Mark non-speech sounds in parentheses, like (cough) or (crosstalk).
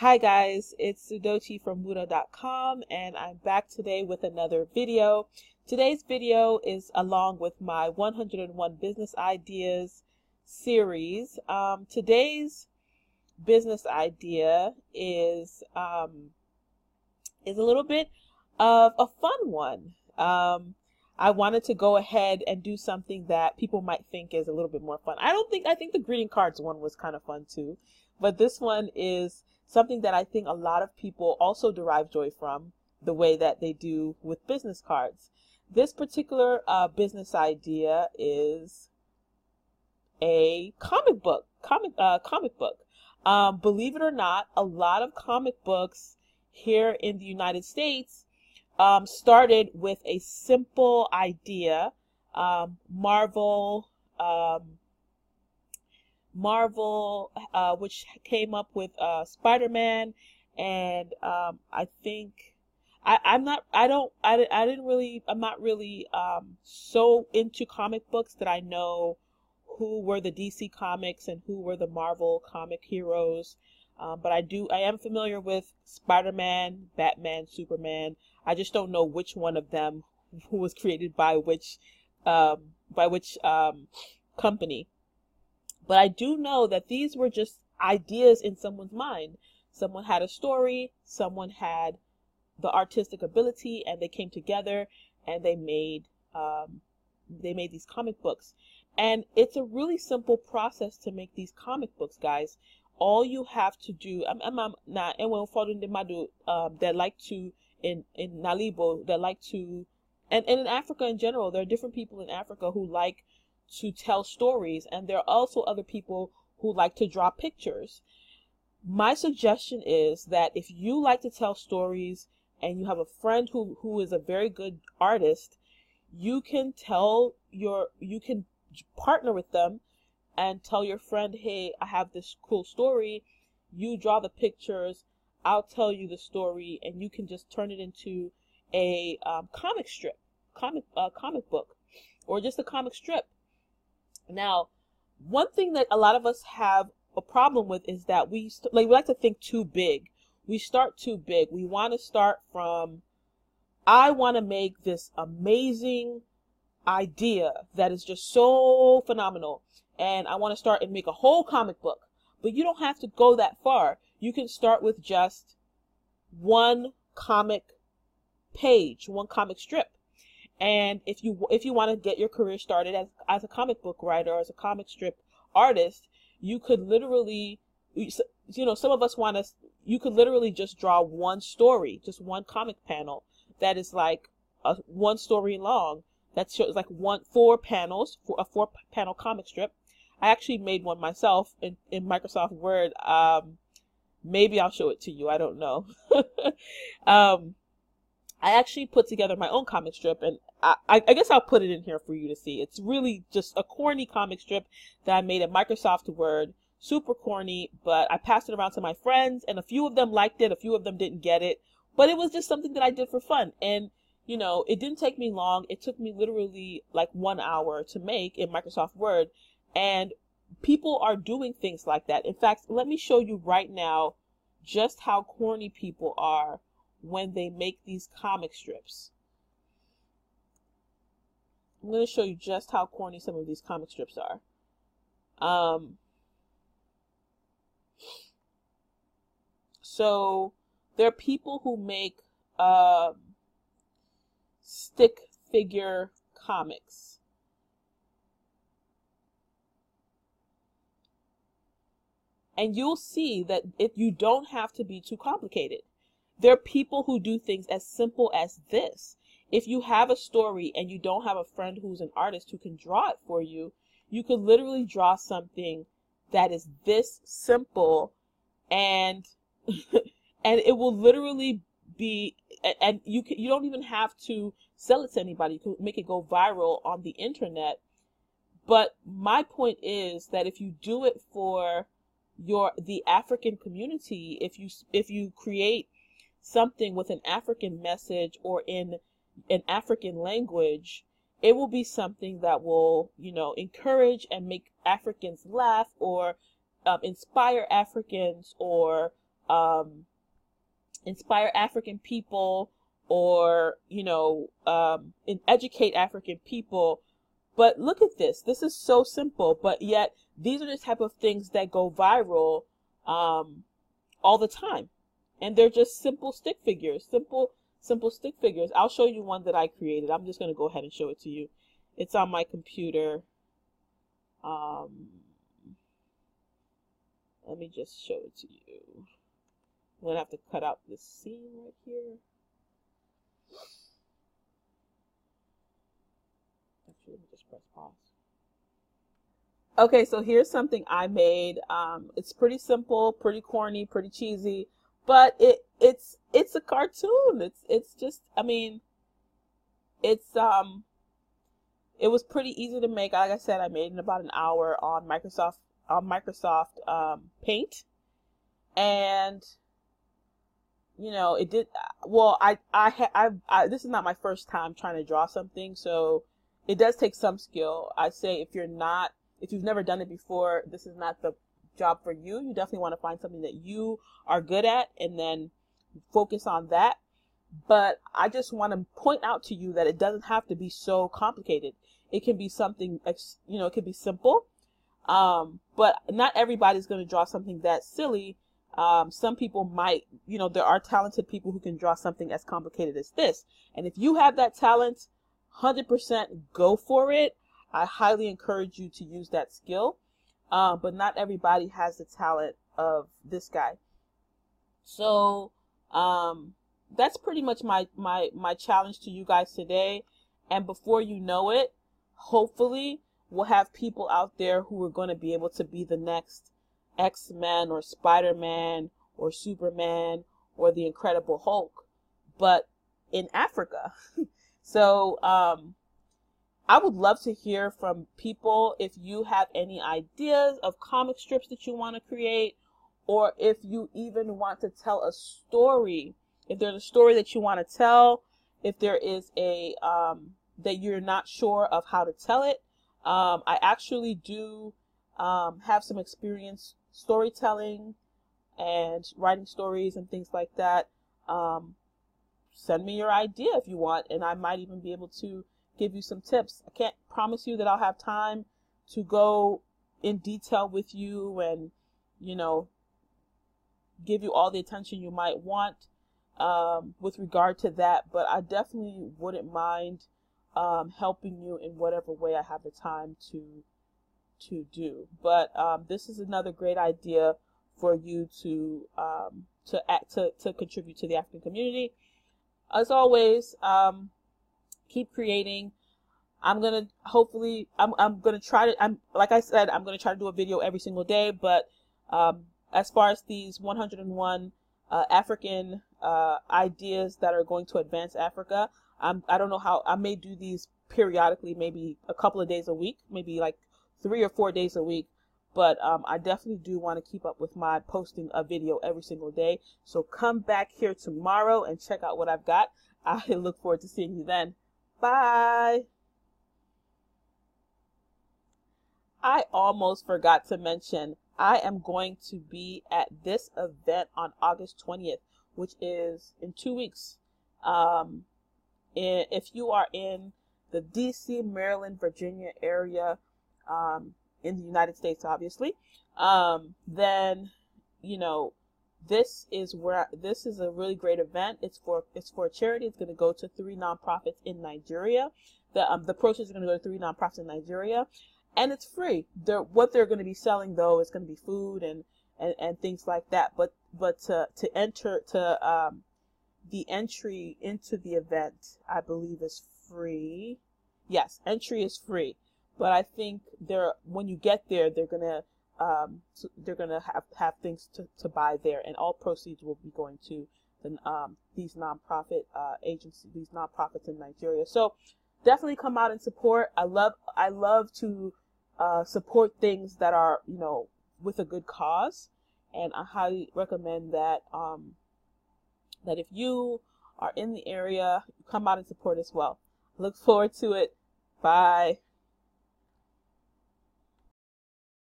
Hi guys, it's Sudochi from Muda.com and I'm back today with another video. Today's video is along with my 101 Business Ideas series. Um, today's business idea is um, is a little bit of a fun one. Um, I wanted to go ahead and do something that people might think is a little bit more fun. I don't think I think the greeting cards one was kind of fun too, but this one is something that I think a lot of people also derive joy from the way that they do with business cards. This particular uh, business idea is a comic book, comic uh, comic book. Um, believe it or not, a lot of comic books here in the United States um, started with a simple idea. Um, Marvel, um, Marvel, uh, which came up with uh, Spider-Man, and um, I think I, I'm not. I don't. I, I didn't really. I'm not really um, so into comic books that I know who were the DC comics and who were the Marvel comic heroes. Um, but I do. I am familiar with Spider-Man, Batman, Superman. I just don't know which one of them who (laughs) was created by which um, by which um, company. But I do know that these were just ideas in someone's mind. Someone had a story, someone had the artistic ability, and they came together and they made um, they made these comic books. And it's a really simple process to make these comic books, guys. All you have to do, I'm, I'm, not, and when following the madu, um, they like to in in Nalibo, they like to, and, and in Africa in general, there are different people in Africa who like to tell stories, and there are also other people who like to draw pictures. My suggestion is that if you like to tell stories and you have a friend who, who is a very good artist, you can tell your you can partner with them and tell your friend, hey, I have this cool story. You draw the pictures, I'll tell you the story, and you can just turn it into a um, comic strip, comic uh, comic book, or just a comic strip. Now, one thing that a lot of us have a problem with is that we st- like we like to think too big. We start too big. We want to start from I want to make this amazing idea that is just so phenomenal and I want to start and make a whole comic book. But you don't have to go that far. You can start with just one comic page, one comic strip. And if you if you want to get your career started as as a comic book writer or as a comic strip artist, you could literally you know some of us want to you could literally just draw one story, just one comic panel that is like a one story long. That shows like one four panels for a four panel comic strip. I actually made one myself in, in Microsoft Word. Um, maybe I'll show it to you. I don't know. (laughs) um, I actually put together my own comic strip and I, I, guess I'll put it in here for you to see. It's really just a corny comic strip that I made in Microsoft Word. Super corny, but I passed it around to my friends and a few of them liked it, a few of them didn't get it. But it was just something that I did for fun. And, you know, it didn't take me long. It took me literally like one hour to make in Microsoft Word. And people are doing things like that. In fact, let me show you right now just how corny people are when they make these comic strips. I'm going to show you just how corny some of these comic strips are. Um, so there are people who make uh, stick figure comics. And you'll see that if you don't have to be too complicated. There are people who do things as simple as this. If you have a story and you don't have a friend who's an artist who can draw it for you, you could literally draw something that is this simple and (laughs) and it will literally be and you can, you don't even have to sell it to anybody. You can make it go viral on the internet. But my point is that if you do it for your the african community if you if you create something with an African message or in an African language, it will be something that will, you know, encourage and make Africans laugh or um, inspire Africans or um, inspire African people or, you know, um, educate African people. But look at this. This is so simple, but yet these are the type of things that go viral um, all the time. And they're just simple stick figures, simple, simple stick figures. I'll show you one that I created. I'm just going to go ahead and show it to you. It's on my computer. Um, let me just show it to you. I'm going to have to cut out this seam right here. Actually, let me just press pause. Okay, so here's something I made. Um, it's pretty simple, pretty corny, pretty cheesy, but it it's it's a cartoon. It's it's just I mean, it's um, it was pretty easy to make. Like I said, I made in about an hour on Microsoft on Microsoft um, Paint, and you know it did well. I I I, I this is not my first time trying to draw something, so it does take some skill. I say if you're not if you've never done it before, this is not the job for you. You definitely want to find something that you are good at and then focus on that. But I just want to point out to you that it doesn't have to be so complicated. It can be something, you know, it could be simple. Um, but not everybody's going to draw something that silly. Um, some people might, you know, there are talented people who can draw something as complicated as this. And if you have that talent, 100% go for it. I highly encourage you to use that skill. Um, but not everybody has the talent of this guy. So um, that's pretty much my, my, my challenge to you guys today. And before you know it, hopefully we'll have people out there who are going to be able to be the next X-Men or Spider-Man or Superman or the Incredible Hulk, but in Africa. (laughs) so, um, I would love to hear from people if you have any ideas of comic strips that you want to create, or if you even want to tell a story. If there's a story that you want to tell, if there is a um, that you're not sure of how to tell it, um, I actually do um, have some experience storytelling and writing stories and things like that. Um, send me your idea if you want, and I might even be able to give you some tips. I can't promise you that I'll have time to go in detail with you and, you know, give you all the attention you might want um, with regard to that, but I definitely wouldn't mind um, helping you in whatever way I have the time to to do. But um, this is another great idea for you to um, to act to to contribute to the African community. As always, um, keep creating. I'm gonna hopefully I'm I'm gonna try to I'm like I said I'm gonna try to do a video every single day. But um, as far as these 101 uh, African uh, ideas that are going to advance Africa, I'm I don't know how I may do these periodically, maybe a couple of days a week, maybe like three or four days a week. But um, I definitely do want to keep up with my posting a video every single day. So come back here tomorrow and check out what I've got. (laughs) I look forward to seeing you then. Bye. I almost forgot to mention I am going to be at this event on August 20th, which is in two weeks. Um, if you are in the DC, Maryland, Virginia area, um, in the United States, obviously, um, then you know this is where this is a really great event. It's for it's for a charity. It's going to go to three nonprofits in Nigeria. The um, the proceeds are going to go to three nonprofits in Nigeria, and it's free. They're, what they're going to be selling though is going to be food and, and and things like that. But but to to enter to um, the entry into the event, I believe, is free. Yes, entry is free. But I think they're when you get there, they're gonna um, they're gonna have have things to, to buy there, and all proceeds will be going to the um, these nonprofit uh, agencies, these nonprofits in Nigeria. So definitely come out and support. I love I love to uh, support things that are you know with a good cause, and I highly recommend that um, that if you are in the area, come out and support as well. Look forward to it. Bye.